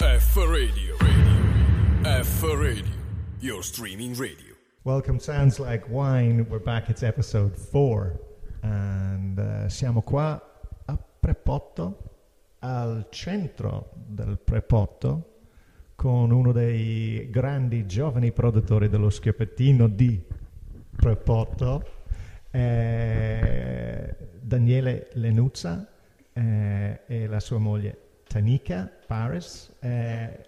F Radio. Radio. F Radio. Your streaming radio. Welcome, Sounds Like Wine. We're back, it's episode 4. And uh, siamo qua a Prepotto, al centro del Prepotto, con uno dei grandi giovani produttori dello schioppettino di Prepotto, eh, Daniele Lenuzza eh, e la sua moglie Tanika Paris. Eh,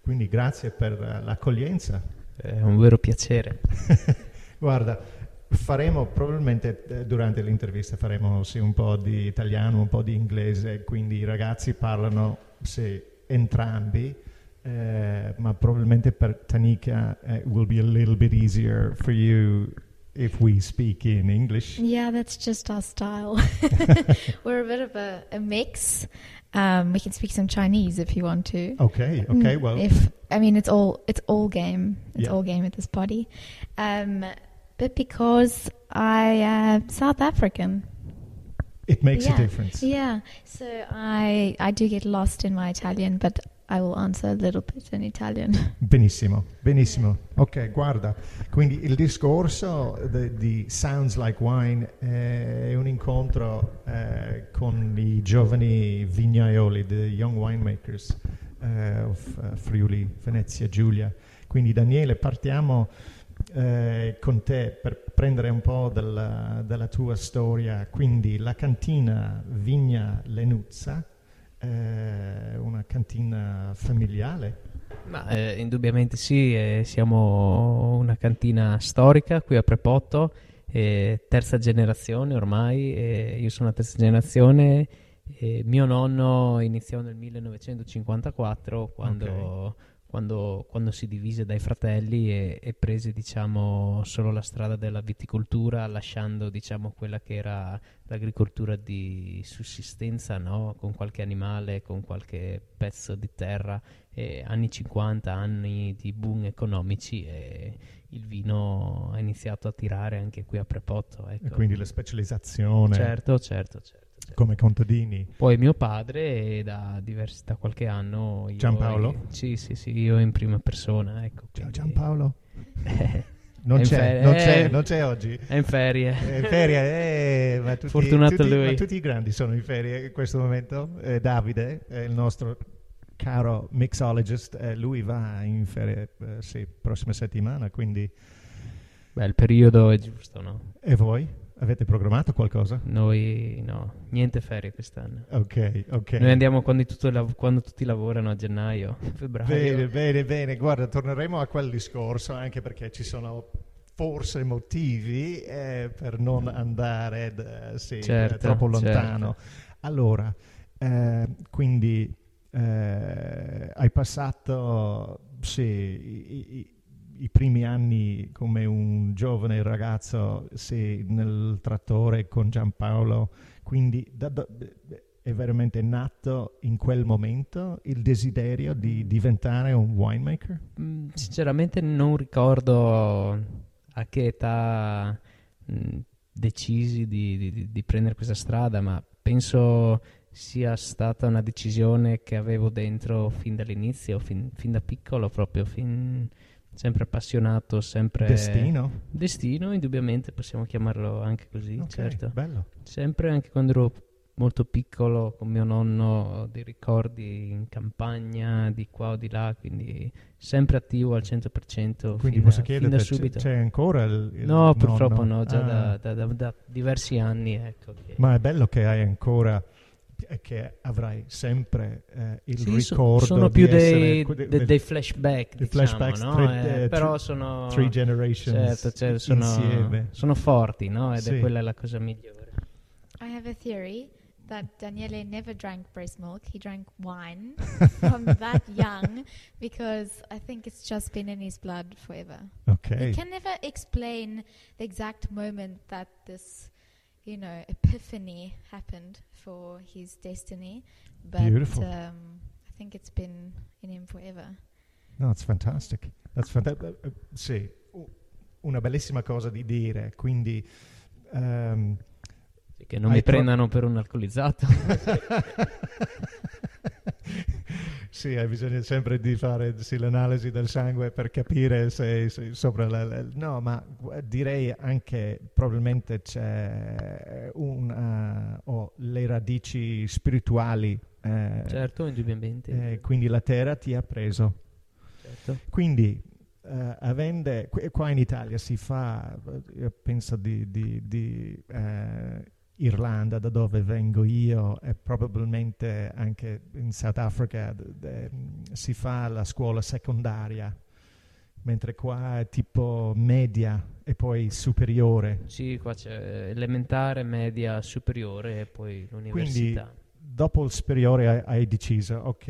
quindi grazie per l'accoglienza. È un vero piacere. Guarda, faremo probabilmente eh, durante l'intervista faremo sì, un po' di italiano, un po' di inglese, quindi i ragazzi parlano sì, entrambi, eh, ma probabilmente per Tanika it will be a little bit easier for you if we speak in English. Yeah, that's just our style. We're a bit of a, a mix. Um, we can speak some Chinese if you want to. Okay, okay, Mm, well, if I mean it's all it's all game. It's Yeah. all game at this party. Um, but because I am South African, it makes yeah. a difference. yeah. So I I do get lost in my Italian, but I will answer a little bit in Italian. Benissimo, benissimo. Ok, guarda, quindi il discorso di Sounds Like Wine è un incontro eh, con i giovani vignaioli, the young winemakers eh, of eh, Friuli, Venezia, Giulia. Quindi Daniele, partiamo eh, con te per prendere un po' della, della tua storia. Quindi la cantina Vigna Lenuzza, eh, una cantina familiare. Ma eh, indubbiamente sì, eh, siamo una cantina storica qui a Prepotto, eh, terza generazione ormai, eh, io sono la terza generazione, eh, mio nonno iniziò nel 1954 quando, quando- quando si divise dai fratelli e, e prese diciamo solo la strada della viticoltura lasciando diciamo quella che era l'agricoltura di sussistenza no? con qualche animale, con qualche pezzo di terra e anni 50, anni di boom economici e il vino ha iniziato a tirare anche qui a Prepotto. Ecco. quindi la specializzazione Certo, certo, certo. Come contadini. Poi mio padre da, diversi, da qualche anno... Giampaolo? Sì, sì, sì, io in prima persona. Ecco, Ciao Giampaolo. Eh, Non c'è, non, c'è, Eh. non c'è oggi. è in ferie. È in ferie, eh, ma tutti, Fortunato tutti- lui. ma tutti i grandi sono in ferie in questo momento. Eh, Davide, è il nostro caro mixologist, eh, lui va in ferie, eh, sì, prossima settimana, quindi... Beh, il periodo è giusto, no? E voi? Avete programmato qualcosa? Noi no, niente ferie quest'anno. Ok, ok. Noi andiamo quando, lav- quando tutti lavorano a gennaio, febbraio. Bene, bene, bene. Guarda, torneremo a quel discorso anche perché ci sono forse motivi eh, per non andare d- sì, Certo, eh, troppo lontano. certo. Allora, eh, quindi eh, hai passato sì, i, i- i primi anni come un giovane ragazzo sì, nel trattore con Giampaolo, quindi da- da- è veramente nato in quel momento il desiderio di diventare un winemaker? Mm, Sinceramente non ricordo a che età mm, decisi di, di- di prendere questa strada, ma penso sia stata una decisione che avevo dentro fin dall'inizio, fin, fin da piccolo proprio, fin- sempre appassionato, sempre... Destino? Destino, indubbiamente possiamo chiamarlo anche così, Ok, certo. bello. Sempre anche quando ero molto piccolo con mio nonno dei ricordi in campagna di qua o di là, quindi sempre attivo al 100%. Quindi posso chiederti, da c'è, subito. c'è ancora il, il no, purtroppo nonno? no, già Ah, da, da- da- da diversi anni. Ecco, Ma è bello che hai ancora e che avrai sempre eh, il Sì, ricordo sono di più essere dei, que- de- de- de- dei flashback, dei diciamo, flashbacks, no? tre- Eh, eh, però three- sono... three generations Certo, certo, sono, insieme. sono forti, no? Ed Sì. è quella la cosa migliore. I have a theory that Daniele never drank breast milk. He drank wine from that young because I think it's just been in his blood forever. Ok, He can never explain the exact moment that this, you know, epiphany happened for his destiny, but Beautiful. um, I think it's been in him forever. no, it's fantastic. That's fanta- eh, eh, sì, una bellissima cosa di dire, quindi... Sì, Che non mi tro- prendano per un alcolizzato. sì, hai bisogno sempre di fare sì, l'analisi del sangue per capire se, se sopra la, No, ma direi anche probabilmente c'è un, uh, o le radici spirituali. eh, Certo, indubbiamente. eh, quindi la terra ti ha preso. certo. Quindi, eh, avende, qu- qua in Italia si fa, eh, io penso di, di- di, eh, Irlanda, da dove vengo io, e probabilmente anche in South Africa, d- d- si fa la scuola secondaria, mentre qua è tipo media e poi superiore. Sì, qua c'è elementare, media, superiore e poi l'università. Dopo il superiore hai, hai deciso, ok,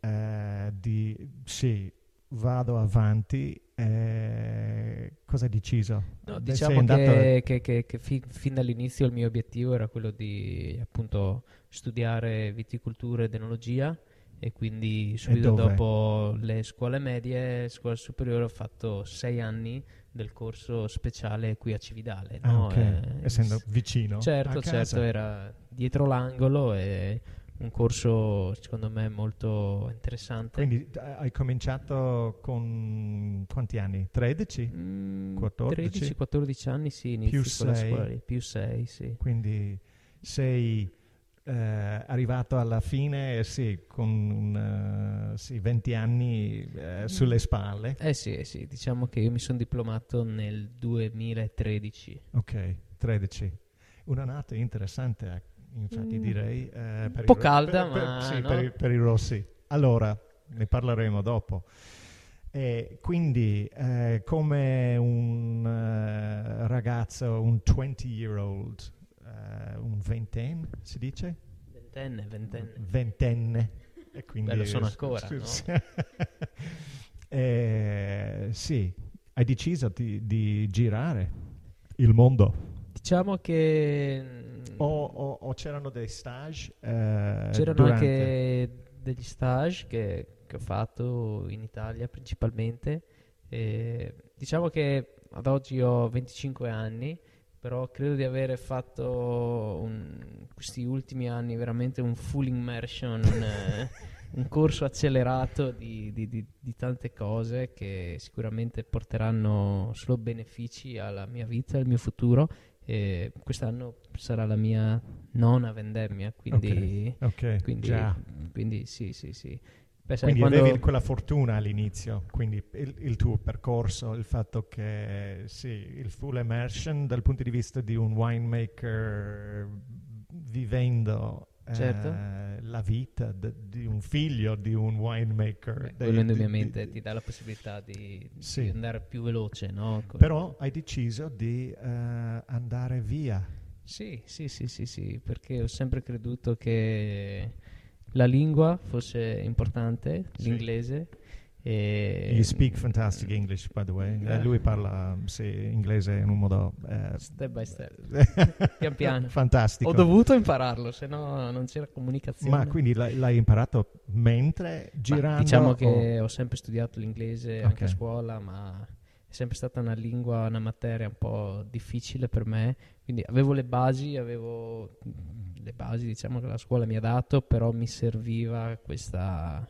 eh, di, sì, vado avanti. Eh, cosa hai deciso? No, diciamo andato- che, che- che- che fin, fin dall'inizio il mio obiettivo era quello di appunto studiare viticoltura ed enologia e quindi subito dove? dopo le scuole medie, scuola superiore ho fatto sei anni del corso speciale qui a Cividale. Ah, no? ok, Eh, essendo vicino. Certo, certo, era dietro l'angolo e un corso secondo me molto interessante. Quindi eh, hai cominciato con quanti anni? 13? Mm, 14? 13-14 anni sì, Più con la sei. scuola lì, più 6 sì. Quindi sei eh, arrivato alla fine, eh, sì, con eh, sì, 20 anni eh, sulle spalle. Eh sì, eh sì, diciamo che io mi sono diplomato nel 2013. Ok, 13. Un'annata interessante, eh, infatti Mm. direi. eh, per Un po' calda, per- per- ma sì, no? per, i, per i rossi. Allora, ne parleremo dopo. E quindi, eh, come un eh, ragazzo, un 20-year-old, eh, un ventenne, si dice? Ventenne, ventenne. Ventenne. E quindi, Beh, lo sono ancora, sì, no? sì. Eh, sì, hai deciso di, di girare il mondo. Diciamo che O, o- o c'erano dei stage? eh, c'erano durante? anche degli stage che, che ho fatto in Italia principalmente. E diciamo che ad oggi ho 25 anni, però credo di avere fatto un- questi ultimi anni veramente un full immersion, un, un corso accelerato di, di- di- di tante cose che sicuramente porteranno solo benefici alla mia vita e al mio futuro. E quest'anno sarà la mia nona vendemmia, quindi, Ok, quindi, già. quindi sì, sì, sì. Beh, sai, Quindi avevi quella fortuna all'inizio, quindi il, il tuo percorso, il fatto che sì, il full immersion dal punto di vista di un winemaker vivendo eh, Certo. la vita de- di un figlio di un winemaker. Beh, quello di- indubbiamente di- ti dà la possibilità di, di Sì. andare più veloce, no? Con- Però hai deciso di eh, andare via. Sì, sì, sì, sì, sì, perché ho sempre creduto che la lingua fosse importante, Sì. l'inglese. E You speak fantastic English, by the way. Eh, lui parla sì, inglese in un modo... eh, Step by step. Pian piano. Fantastico. Ho dovuto impararlo, se no non c'era comunicazione. Ma quindi l'hai, l'hai imparato mentre Ma girando? Diciamo che o- ho sempre studiato l'inglese Ok. anche a scuola, ma è sempre stata una lingua, una materia un po' difficile per me. Quindi avevo le basi, avevo mm, le basi, diciamo che la scuola mi ha dato, però mi serviva questa,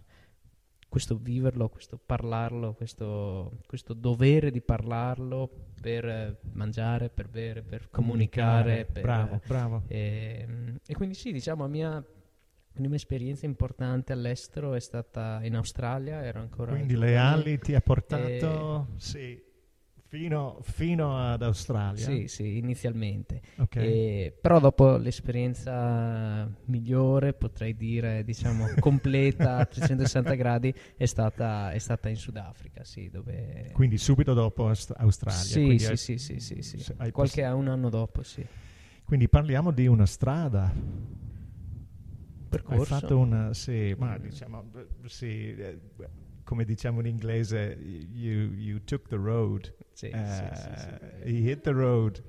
questo viverlo, questo parlarlo, questo, questo dovere di parlarlo per eh, mangiare, per bere, per comunicare. per- Bravo, bravo. e, e quindi sì, diciamo, la mia prima esperienza importante all'estero è stata in Australia, ero ancora Quindi le ali ti ha portato sì, fino, fino ad Australia. Sì, sì, inizialmente. Ok. E- però dopo l'esperienza migliore, potrei dire, diciamo, completa a 360 gradi, è stata, è stata in Sudafrica, sì, dove... Quindi subito dopo Aust- Australia. Sì, sì, hai- sì, sì, sì, sì. Qualche pass- un anno dopo, sì. quindi parliamo di una strada. Percorso. Hai fatto una, sì, ma diciamo, sì, eh, come diciamo in inglese, you, you took the road. Sì, Eh, sì, sì. You hit the road.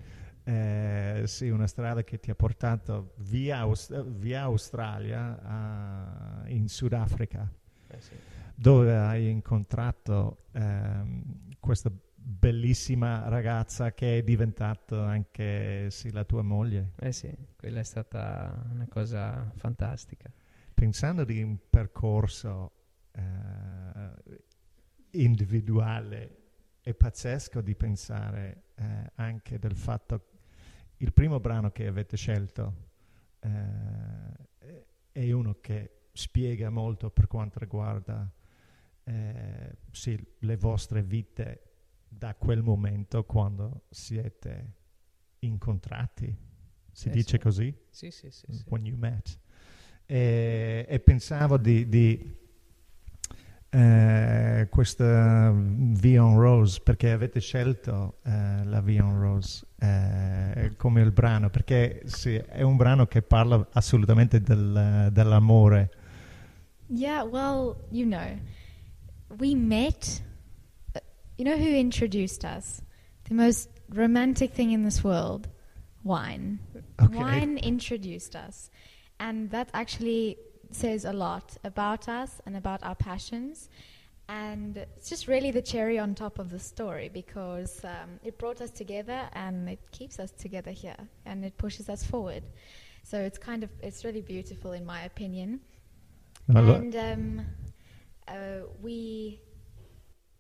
Eh, sì, una strada che ti ha portato via, Aus- via Australia a- in Sudafrica, Eh, sì. dove hai incontrato ehm, questa bellissima ragazza che è diventata anche sì, la tua moglie. Eh sì, quella è stata una cosa fantastica. Pensando di un percorso individuale. È pazzesco di pensare eh, anche del fatto il primo brano che avete scelto eh, è uno che spiega molto per quanto riguarda eh, sì, le vostre vite da quel momento quando siete incontrati. Si Eh, dice sì. così? Sì, sì, sì. sì. When you met. E, e pensavo di, di eh, questa Vion Rose perché avete scelto eh, la Vion Rose eh, come il brano perché sì, è un brano che parla assolutamente del- dell'amore Yeah, well, you know, we met. uh, You know who introduced us? The most romantic thing in this world wine. Ok. Wine introduced us. And that actually says a lot about us and about our passions. And it's just really the cherry on top of the story because um, it brought us together and it keeps us together here and it pushes us forward. So it's kind of, it's really beautiful in my opinion. And um, uh, we,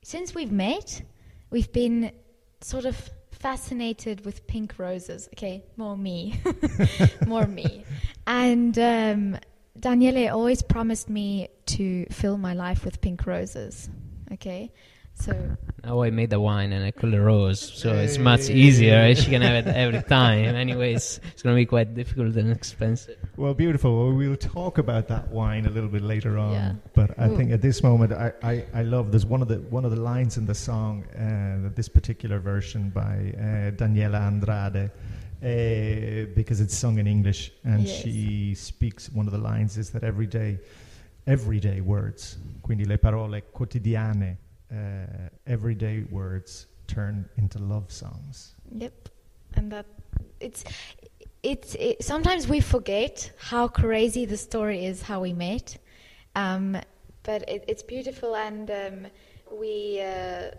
since we've met, we've been sort of fascinated with pink roses. Okay, more me, more me. And um, Daniele always promised me to fill my life with pink roses. Okay, so Now I made the wine and I call it rose, so it's much easier. She can have it every time. Anyways, it's gonna be quite difficult and expensive. Well, beautiful. Well, we'll talk about that wine a little bit later on. Yeah. But I Ooh. think at this moment, I, I, I love this one of the one of the lines in the song, uh, this particular version by uh, Daniela Andrade, uh, because it's sung in English, and Yes. she speaks. One of the lines is that every day, everyday words, quindi le parole quotidiane, uh, everyday words turn into love songs. Yep, and that it's it's it, sometimes we forget how crazy the story is how we met, um, but it, it's beautiful and um, we, uh,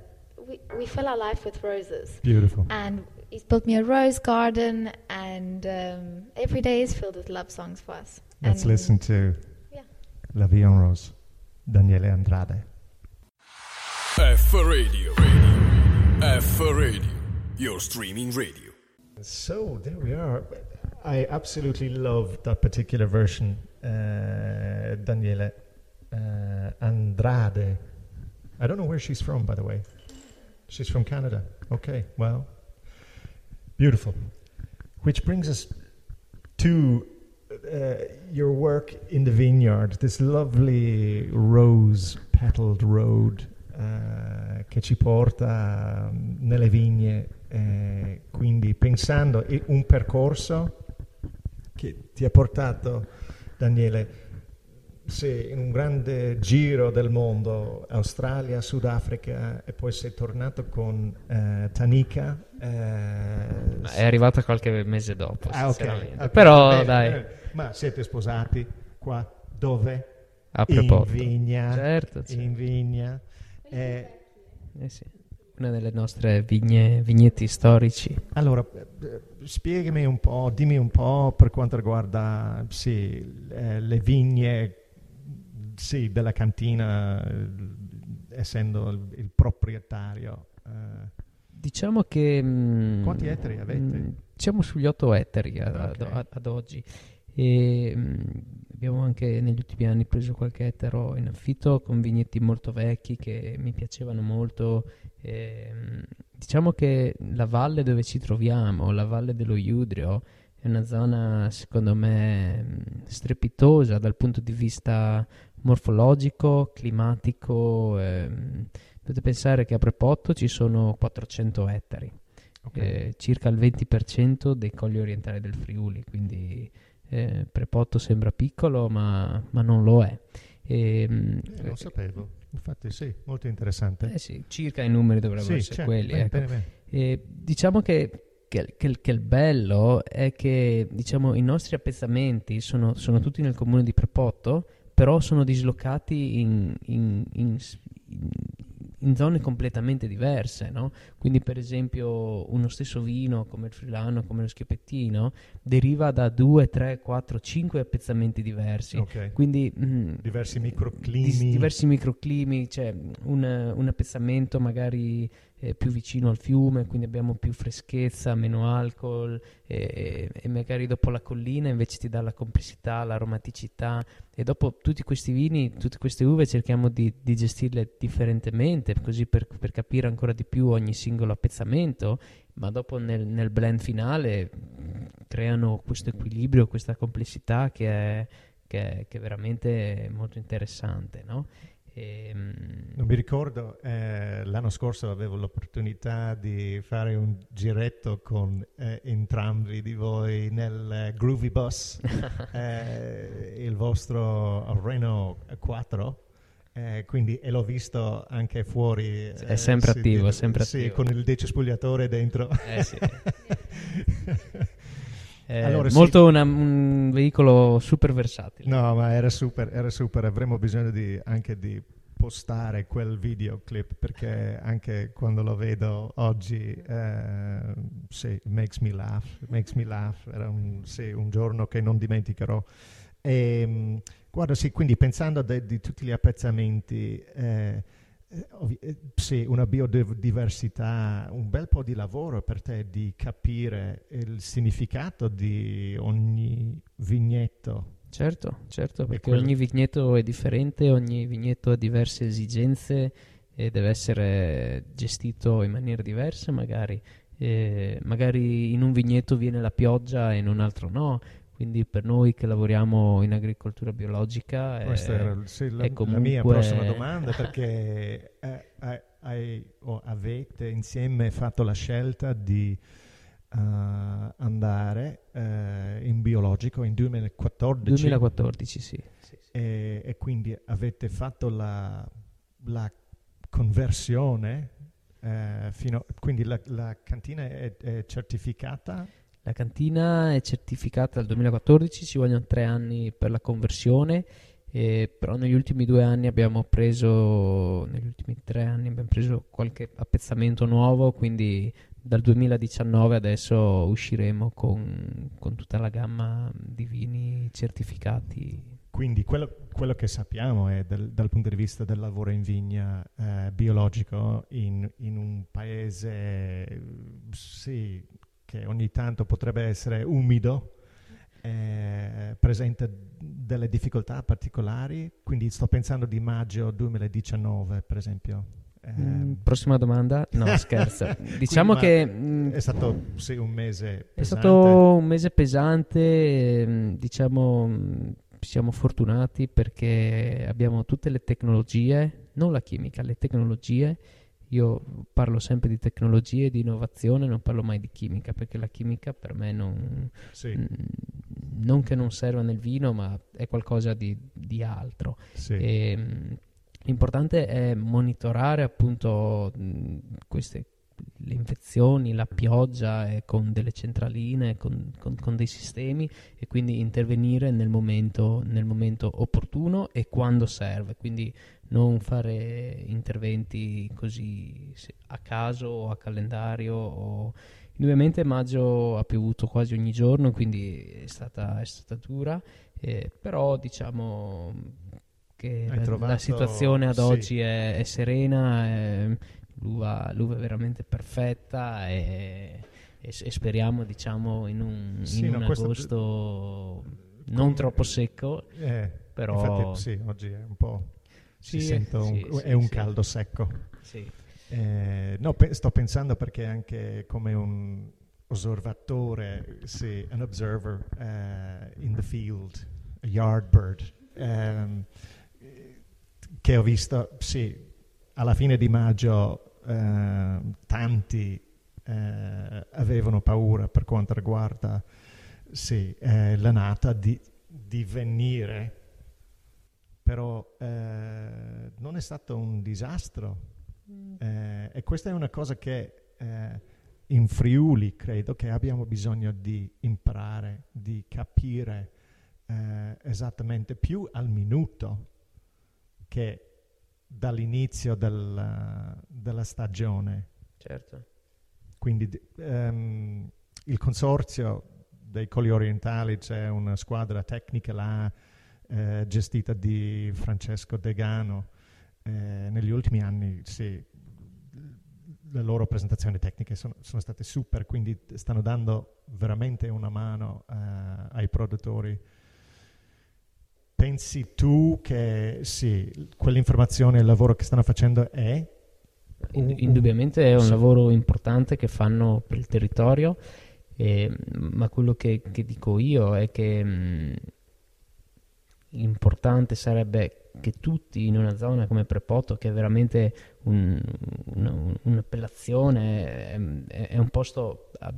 we we fill our life with roses. Beautiful. And he's built me a rose garden, and um, every day is filled with love songs for us. Let's And- listen to Yeah. La Vie en Rose, Daniele Andrade. F Radio. Radio. F Radio. Your streaming radio. So there we are. I absolutely love that particular version, uh, Daniele uh, Andrade. I don't know where she's from, by the way. She's from Canada. Okay, well, beautiful. Which brings us to uh, your work in the vineyard, this lovely rose petaled road uh, che ci porta um, nelle vigne, eh, quindi pensando e un percorso che ti ha portato, Daniele, sì, in un grande giro del mondo, Australia, Sudafrica e poi sei tornato con eh, Tanika. eh, È arrivata qualche mese dopo, Ah, ok. sinceramente. ok, Però bene, dai, bene. Ma siete sposati qua? Dove? a In proposito. vigna. Certo, certo. In vigna. Eh, Eh sì. Una delle nostre vigne, vigneti storici. allora, eh, spiegami un po', dimmi un po' per quanto riguarda sì, eh, le vigne sì, della cantina, eh, essendo il, il proprietario. eh, Diciamo che... mm, Quanti ettari avete? mm, Siamo sugli 8 ettari ad, ad- Ok. ad oggi. E, mm, abbiamo anche negli ultimi anni preso qualche ettaro in affitto con vigneti molto vecchi che mi piacevano molto. E, diciamo che la valle dove ci troviamo, la valle dello Iudrio, è una zona secondo me strepitosa dal punto di vista morfologico, climatico. ehm, dovete pensare che a Prepotto ci sono 400 ettari ok. eh, circa il 20% dei colli orientali del Friuli, quindi eh, Prepotto sembra piccolo ma, ma non lo è. E, mm, Eh, non sapevo, infatti sì, molto interessante. eh sì, circa i numeri dovrebbero Sì, essere certo, quelli. bene, ecco. bene, bene. E diciamo che, che- che- che il bello è che diciamo, i nostri appezzamenti sono, sono tutti nel comune di Prepotto, però sono dislocati in, in- in in- zone completamente diverse, no? Quindi per esempio uno stesso vino come il Friulano, come lo Schiepettino, deriva da 2, 3, 4, 5 appezzamenti diversi. Ok. Quindi mm, Diversi di- microclimi. diversi microclimi, cioè un, un appezzamento magari eh, più vicino al fiume, quindi abbiamo più freschezza, meno alcol e, e magari dopo la collina invece ti dà la complessità, l'aromaticità e dopo tutti questi vini, tutte queste uve cerchiamo di, di gestirle differentemente, così per, per capire ancora di più ogni singolo appezzamento, ma dopo nel, nel blend finale mh, creano questo equilibrio, questa complessità che è, che è- che è veramente molto interessante, no? Ehm, Non mi ricordo, eh, l'anno scorso avevo l'opportunità di fare un giretto con eh, entrambi di voi nel eh, Groovy Bus, eh, il vostro Renault 4. eh, quindi e l'ho visto anche fuori È sempre sì, attivo, è sempre sì, attivo. con il decespugliatore dentro Eh sì. È Allora, sì. molto una- un veicolo super versatile. No, ma era super, era super. Avremo bisogno di, anche di postare quel videoclip perché anche quando lo vedo oggi, eh, sì, makes me laugh, makes me laugh. Era un, sì, un giorno che non dimenticherò. E, guarda, sì, quindi pensando de- di tutti gli appezzamenti, eh, eh, eh, sì, una biodiversità, un bel po' di lavoro per te di capire il significato di ogni vignetto. Certo, certo, perché quello- ogni vigneto è differente, ogni vigneto ha diverse esigenze e deve essere gestito in maniera diversa, magari. Eh, magari in un vigneto viene la pioggia e in un altro no, quindi per noi che lavoriamo in agricoltura biologica eh, Questa era sì, la, è la comunque- mia prossima domanda perché eh, hai- hai- o avete insieme fatto la scelta di eh, andare eh, in biologico in 2014 2014, sì. sì, sì. e, e quindi avete fatto la, la conversione eh, fino, quindi la, la cantina è, è certificata La cantina è certificata dal 2014, ci vogliono tre anni per la conversione, eh, però negli ultimi due anni abbiamo preso, negli ultimi tre anni abbiamo preso qualche appezzamento nuovo, quindi dal 2019 adesso usciremo con, con tutta la gamma di vini certificati. Quindi quello, quello che sappiamo è del- dal punto di vista del lavoro in vigna eh, biologico in, in un paese sì, che ogni tanto potrebbe essere umido, eh, presenta delle difficoltà particolari, quindi sto pensando di maggio 2019 per esempio. Eh, Mm, prossima domanda? No, scherzo. diciamo che... ma mm, è stato sì, un mese È pesante. stato un mese pesante, ehm, diciamo, mh, siamo fortunati perché abbiamo tutte le tecnologie, non la chimica, le tecnologie. Io parlo sempre di tecnologie di innovazione, non parlo mai di chimica perché la chimica per me non, Sì, mh, non che non serva nel vino, ma è qualcosa di, di altro. sì. E, mh, l'importante è monitorare appunto mh, queste le infezioni, la pioggia eh, con delle centraline, con, con- con dei sistemi e quindi intervenire nel momento, nel momento opportuno e quando serve. Quindi non fare interventi così a caso o a calendario. O... Indubbiamente maggio ha piovuto quasi ogni giorno, quindi è stata, è stata dura, eh, però diciamo che la, trovato- la situazione ad sì. oggi è, è serena, è- l'uva, l'uva è veramente perfetta e, e e speriamo diciamo in un, Sì, in no, un agosto non come- troppo secco, Eh, però Infatti, sì, oggi è un po'. Si Sì, sente un, sì, è sì, un caldo secco. Eh, no, pe- sto pensando perché anche come un osservatore, sì, an observer eh, in the field, a yard bird, ehm, che ho visto, sì, alla fine di maggio eh, tanti eh, avevano paura per quanto riguarda sì, eh, l'annata di, di venire, però eh, non è stato un disastro. Eh, e questa è una cosa che eh, in Friuli credo che abbiamo bisogno di imparare, di capire esattamente più al minuto che dall'inizio del- della stagione. Certo. Quindi ehm, il consorzio dei Colli Orientali c'è una squadra tecnica là eh, gestita di Francesco Degano. Eh, negli ultimi anni sì, le loro presentazioni tecniche sono, sono state super, quindi stanno dando veramente una mano eh, ai produttori. Pensi tu che sì, quell'informazione e il lavoro che stanno facendo è Ind- un- indubbiamente è un sì. lavoro importante che fanno per il territorio, e- ma quello che, che dico io è che mh, l'importante sarebbe che tutti in una zona come Prepoto, che è veramente un- una- un'appellazione, è, è un posto ah,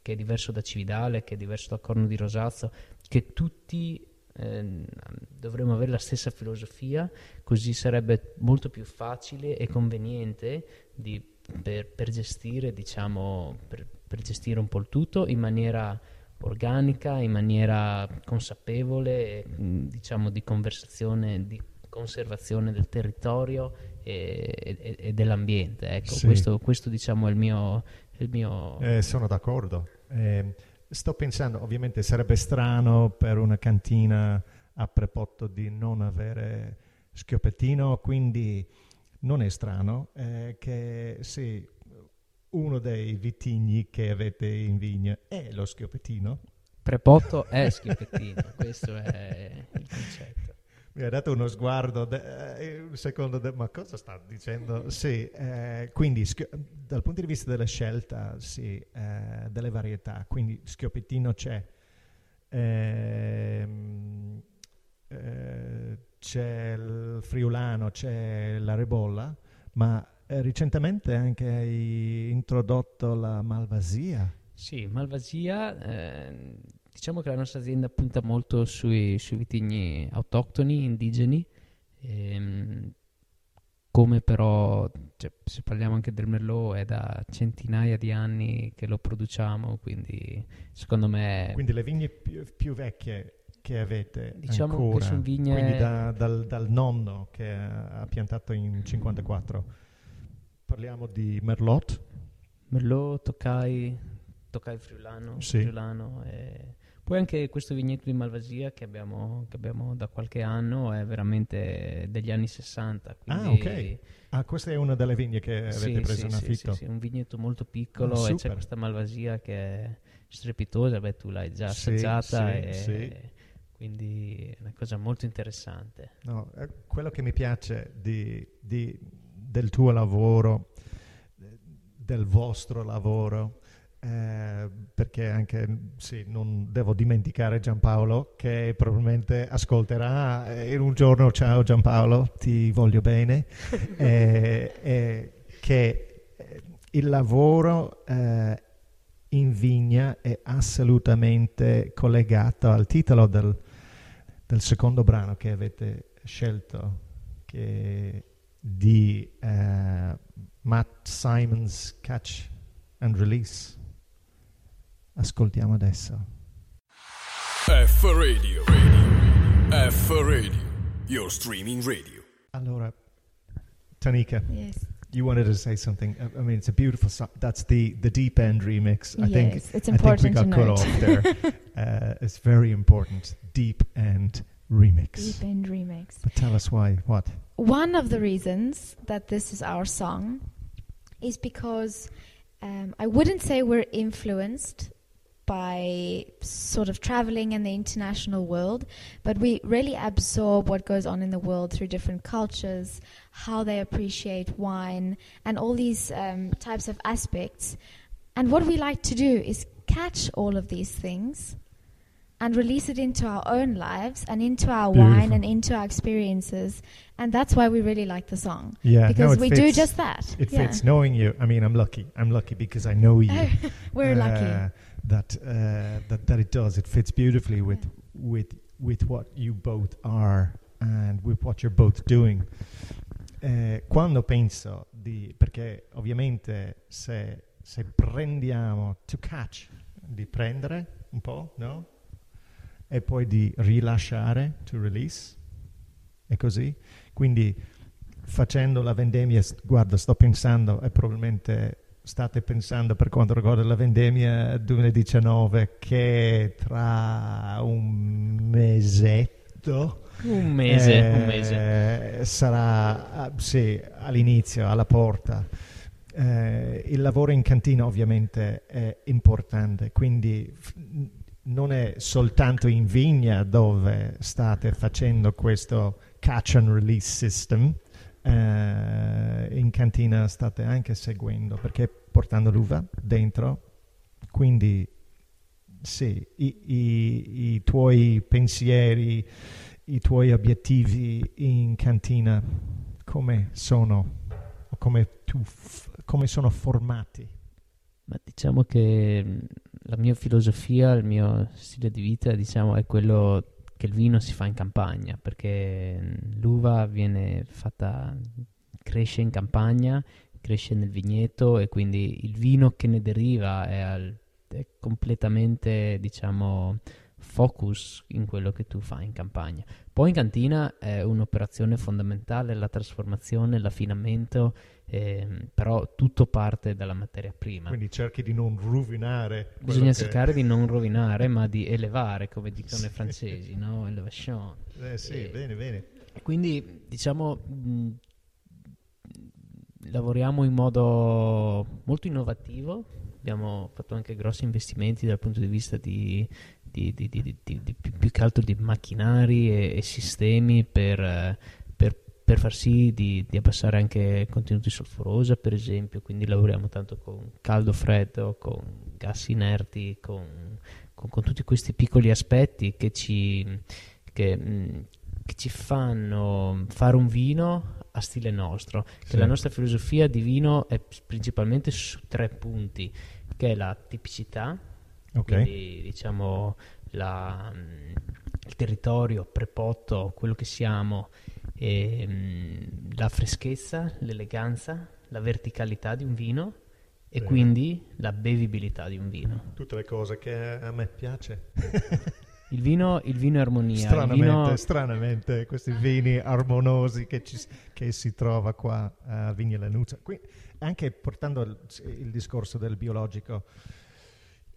che è diverso da Cividale, che è diverso da Corno di Rosazzo, che tutti ehm, dovremmo avere la stessa filosofia, così sarebbe molto più facile e conveniente di- per, per gestire, diciamo, per, per gestire un po' il tutto in maniera organica, in maniera consapevole, mh, diciamo di conversazione, di conservazione del territorio e, e- e dell'ambiente. Ecco, Sì. questo, questo diciamo è il mio... Il mio Eh, sono d'accordo. Eh, sto pensando, ovviamente sarebbe strano per una cantina a Prepotto di non avere schioppettino, quindi non è strano eh, che sì, uno dei vitigni che avete in vigna è lo schioppettino. Prepotto è schioppettino, questo è il concetto. Mi ha dato uno sguardo, de- eh, un secondo, de- ma cosa sta dicendo? Sì, eh, quindi schio- dal punto di vista della scelta, sì, eh, delle varietà, quindi schioppettino c'è, ehm, eh, c'è il friulano, c'è la ribolla, ma eh, recentemente anche hai introdotto la malvasia. Sì, Malvasia, eh, diciamo che la nostra azienda punta molto sui, sui vitigni autoctoni, indigeni, ehm, come però, cioè, se parliamo anche del Merlot, è da centinaia di anni che lo produciamo, quindi secondo me... Quindi le vigne più, più vecchie che avete Diciamo che ancora, son vigne- quindi da- dal, dal nonno che ha piantato in 54. Parliamo di Merlot, Merlot, Toccai, Toccai Friulano, Sì. Friulano e poi anche questo vigneto di Malvasia che abbiamo, che abbiamo da qualche anno è veramente degli anni 60. Ah, ok. Ah, questa è una delle vigne che avete sì, preso sì, in affitto. sì, sì, un vigneto molto piccolo Ah, e c'è questa Malvasia che è strepitosa, beh tu l'hai già assaggiata sì, e sì. quindi è una cosa molto interessante. No, eh, quello che mi piace di- di- del tuo lavoro, del vostro lavoro, eh, perché anche sì, non devo dimenticare Giampaolo che probabilmente ascolterà eh, in un giorno ciao Giampaolo ti voglio bene eh, eh, che eh, il lavoro eh, in vigna è assolutamente collegato al titolo del, del secondo brano che avete scelto che di Matt Simons Catch and Release ascoltiamo adesso F Radio. Radio. F Radio. Your streaming radio. allora Tanika Yes. you wanted to say something I I mean it's a beautiful song that's the the deep end remix I think yes, it's I think we important got cut note. off there uh, it's very important deep end remix Deep End remix. but tell us why what One of the reasons that this is our song is because um, I wouldn't say we're influenced by sort of traveling in the international world, but we really absorb what goes on in the world through different cultures, how they appreciate wine, and all these um, types of aspects. And what we like to do is catch all of these things and release it into our own lives and into our wine and into our experiences. And that's why we really like the song. yeah because it we do just that. It Yeah. fits. Knowing you, I mean, I'm lucky. I'm lucky because I know you. We're uh, lucky. That uh, that that it does. It fits beautifully with Yeah. with with what you both are and with what you're both doing. Eh, quando penso di perché ovviamente se se prendiamo to catch di prendere un po', no? E poi di rilasciare to release. È così. Quindi facendo la vendemmia, guarda, sto pensando e probabilmente state pensando per quanto riguarda la vendemmia 2019 che tra un mesetto Un mese, eh, un mese. sarà ah, sì, all'inizio, alla porta. Eh, il lavoro in cantina ovviamente è importante, quindi f- non è soltanto in vigna dove state facendo questo catch and release system, eh, in cantina state anche seguendo perché portando l'uva dentro, quindi sì, i, i- i tuoi pensieri, i tuoi obiettivi in cantina come sono o come, tu come sono formati? Ma diciamo che mh, la mia filosofia, il mio stile di vita, diciamo, è quello che il vino si fa in campagna, perché mh, l'uva viene fatta, cresce in campagna, cresce nel vigneto e quindi il vino che ne deriva è, al- è completamente, diciamo, focus in quello che tu fai in campagna. Poi in cantina è un'operazione fondamentale, la trasformazione, l'affinamento, ehm, però tutto parte dalla materia prima. Quindi cerchi di non rovinare. Bisogna cercare di non rovinare, ma di elevare, come dicono Sì. i francesi, no? Elevation. Eh, sì, Eh, bene, bene. Quindi, diciamo, mh, lavoriamo in modo molto innovativo. Abbiamo fatto anche grossi investimenti dal punto di vista di, di- di- di- più che altro di macchinari e, e sistemi per, eh, per- far sì di, di abbassare anche contenuti solforosa, per esempio. Quindi lavoriamo tanto con caldo freddo, con gas inerti, con, con- con tutti questi piccoli aspetti che ci, che, mh, che ci fanno fare un vino a stile nostro. Che Sì. la nostra filosofia di vino è principalmente su tre punti, che è la tipicità, Ok. quindi diciamo la, mh, il territorio prepotto, quello che siamo, e, mh, la freschezza, l'eleganza, la verticalità di un vino e Bene. quindi la bevibilità di un vino. Tutte le cose che a me piace. Il vino, il vino è armonia. stranamente, vino- stranamente, questi vini armonosi che, ci- che si trova qua a Vigna Lanuzza. Qui, anche portando il, il discorso del biologico,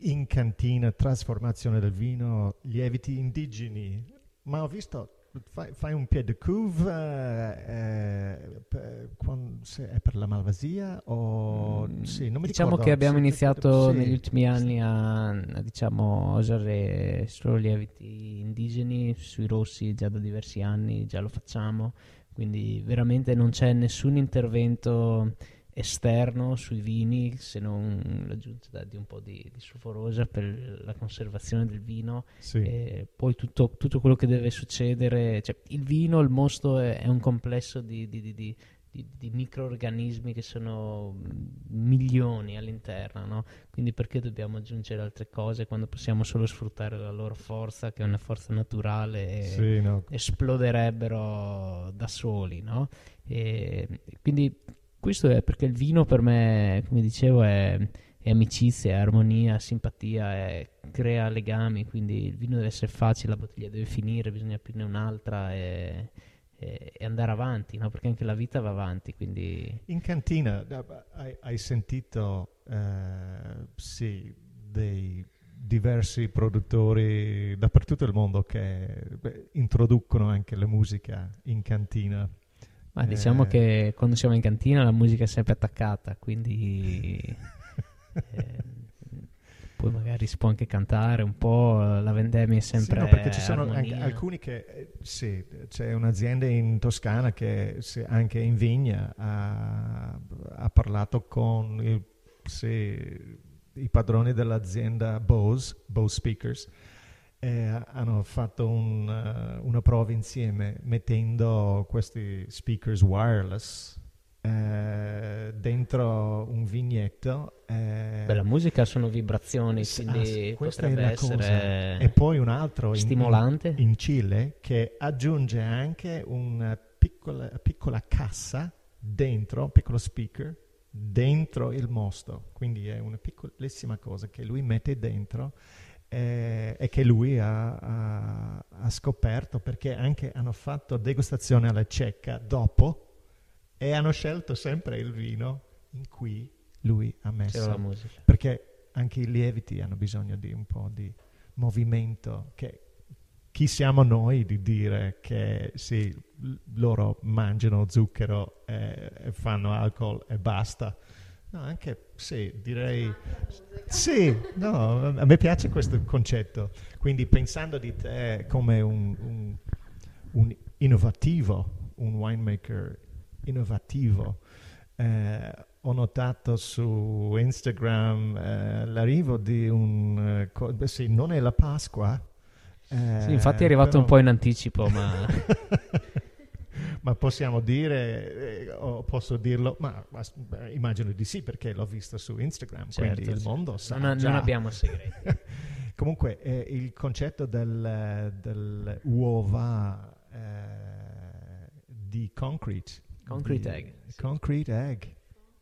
in cantina, trasformazione del vino, lieviti indigeni, ma ho visto... Fai, fai un pied de couve eh, per, quan- se è per la Malvasia o Mm, sì, non mi diciamo ricordo che abbiamo se- iniziato sì, negli ultimi anni a, a, diciamo, usare solo lieviti indigeni sui rossi già da diversi anni, già lo facciamo, quindi veramente non c'è nessun intervento esterno sui vini se non l'aggiunta di un po' di, di sulforosa per la conservazione del vino Sì. e poi tutto, tutto quello che deve succedere, cioè il vino, il mosto è, è un complesso di, di- di- di- di- microorganismi che sono milioni all'interno, no? quindi perché dobbiamo aggiungere altre cose quando possiamo solo sfruttare la loro forza, che è una forza naturale e Sì, no, esploderebbero da soli, no? E quindi questo è perché il vino per me, come dicevo, è, è amicizia, è armonia, simpatia, è- crea legami, quindi il vino deve essere facile, la bottiglia deve finire, bisogna aprirne un'altra e, e- e andare avanti, no? Perché anche la vita va avanti, quindi In cantina eh, hai, hai sentito eh, sì, dei diversi produttori dappertutto il mondo che beh, introducono anche la musica in cantina. Ma diciamo Eh. che quando siamo in cantina la musica è sempre attaccata, quindi eh, poi magari si può anche cantare un po', la vendemmia è sempre Sì, no, perché ci sono anche alcuni che eh, sì, c'è un'azienda in Toscana che anche in Vigna ha, ha parlato con il- sì, i padroni dell'azienda Bose, Bose Speakers e hanno fatto un, eh, una prova insieme mettendo questi speakers wireless eh, dentro un vignetto eh, Beh, la musica sono vibrazioni, quindi ah, sì, questa è potrebbe essere E poi un altro stimolante. in, in Cile che aggiunge anche una piccola, piccola cassa dentro, un piccolo speaker dentro il mosto. Quindi è una piccolissima cosa che lui mette dentro eh, e che lui ha, ha- ha scoperto perché anche hanno fatto degustazione alla cecca dopo e hanno scelto sempre il vino in cui lui ha messo musica. perché anche i lieviti hanno bisogno di un po' di movimento che chi siamo noi di dire che sì, loro mangiano zucchero e, e fanno alcol e basta no anche sì direi sì no a me piace questo concetto quindi pensando di te come un, un- un innovativo un winemaker innovativo eh, ho notato su Instagram eh, l'arrivo di un... eh, co- beh, sì, non è la Pasqua. eh, Sì, infatti è arrivato però- un po' in anticipo, ma ma possiamo dire, eh, o posso dirlo, ma, ma immagino di sì perché l'ho visto su Instagram, Certo, quindi il certo. mondo sa non, non abbiamo segreti. Comunque eh, il concetto del, del uova eh, di concrete. Concrete di- egg, sì. Concrete egg.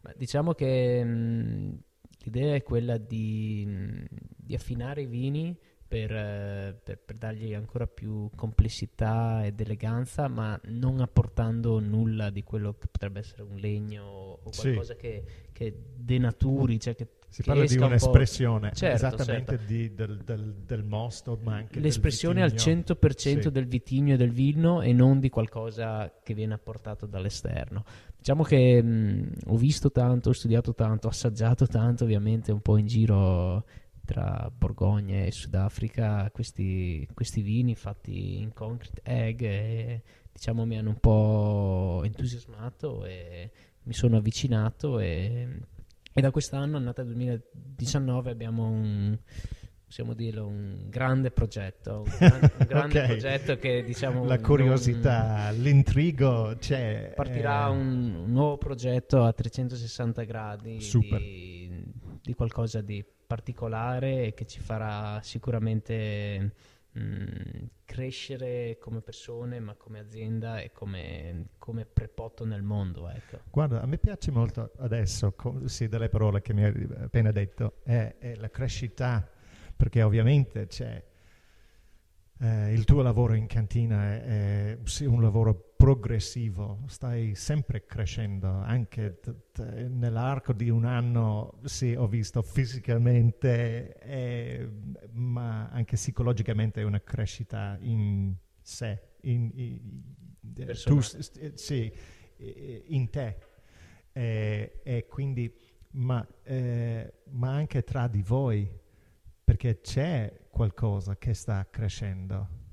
Ma diciamo che mh, l'idea è quella di, mh, di affinare i vini per, eh, per- per dargli ancora più complessità ed eleganza, ma non apportando nulla di quello che potrebbe essere un legno o Sì. qualcosa che, che denaturi, cioè che, Si che parla di un un'espressione Certo, esattamente certo. di- del, del- del mosto, ma anche l'espressione al vitigno. 100% Sì. del vitigno e del vino e non di qualcosa che viene apportato dall'esterno. Diciamo che mh, ho visto tanto, ho studiato tanto, ho assaggiato tanto ovviamente un po' in giro tra Borgogna e Sudafrica questi, questi vini fatti in concrete egg e diciamo mi hanno un po' entusiasmato e mi sono avvicinato e, e da quest'anno, annata 2019, abbiamo un possiamo dirlo, un grande progetto, un, gran- un grande Ok. progetto che diciamo La non- curiosità, l'intrigo c'è. partirà eh, un, un nuovo progetto a 360 gradi Super. di, di qualcosa di particolare e che ci farà sicuramente mh, crescere come persone, ma come azienda e come, come prepotto nel mondo. Ecco. Guarda, a me piace molto adesso, sì, delle parole che mi hai appena detto, è, è la crescita, perché ovviamente c'è eh, il tuo lavoro in cantina è, è sì, un lavoro progressivo, stai sempre crescendo, anche nell'arco di un anno, sì, ho visto fisicamente, eh, ma anche psicologicamente è una crescita in sé, in, in- tu, Personale. s- s- sì, eh, in te. Eh, e quindi, ma, eh, ma anche tra di voi, perché c'è qualcosa che sta crescendo.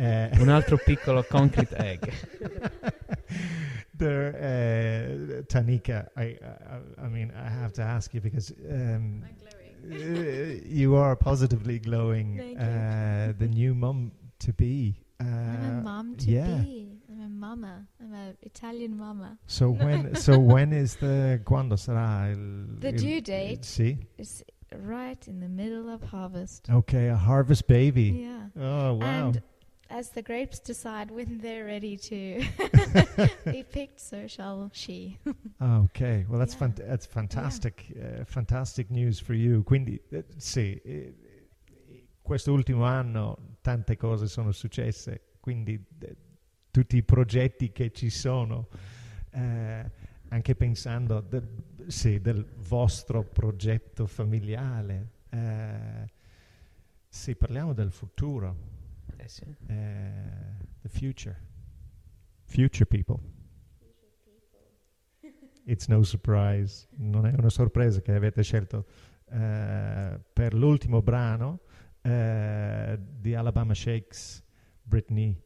Eh, Un altro piccolo concrete egg. there, uh, Tanika, I, I, I mean, I have to ask you because um, uh, you are positively glowing. Thank you. Uh, the new mum to be. Uh, I'm a mom to yeah. be. I'm a mama. I'm an Italian mama. So when, so when is the quando sarà il, The due date? Sì. It's right in the middle of harvest. Okay, a harvest baby. Yeah. Oh wow. And as the grapes decide when they're ready to be picked, so shall she. Ah, ok, well that's, Yeah. fant- that's fantastic, uh, fantastic news for you. Quindi eh, sì, eh, questo ultimo anno tante cose sono successe, quindi eh, tutti i progetti che ci sono, eh, anche pensando de- sì, del vostro progetto familiare, eh, sì, parliamo del futuro, Eh sì. eh, the future, future people. It's no surprise, non è una sorpresa che avete scelto eh, per l'ultimo brano eh, di Alabama Shakes, Britney,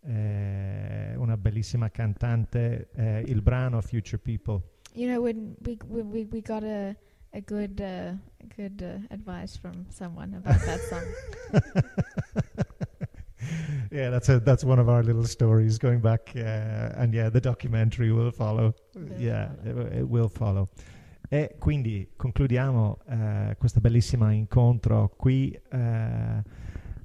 una bellissima cantante, eh, il brano Future People. You know, when we when we, we got a a good uh, good uh, advice from someone about that song. yeah, that's a, that's one of our little stories going back, uh, and yeah, the documentary will follow. Yeah, follow. It, it will follow. E quindi concludiamo eh, questo bellissimo incontro qui eh,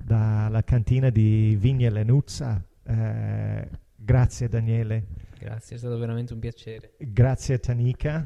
dalla cantina di Vigne Lenuzza. Eh, grazie Daniele, Grazie, è stato veramente un piacere. grazie Tanika.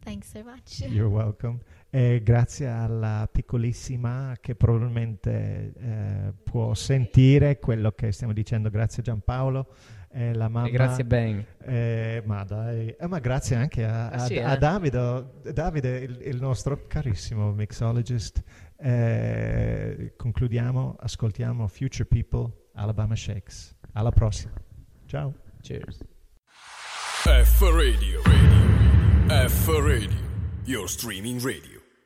Thanks so much. You're welcome. E grazie alla piccolissima che probabilmente eh, può sentire quello che stiamo dicendo. Grazie Giampaolo. E la mamma, E grazie Ben. Eh, ma dai, eh, ma grazie anche a, Ah, sì, a- a eh? Davide, Davide il, il nostro carissimo mixologist. Eh, concludiamo, ascoltiamo Future People, Alabama Shakes. Alla prossima. Ciao. Cheers. F Radio. Radio. F Radio. Your streaming radio.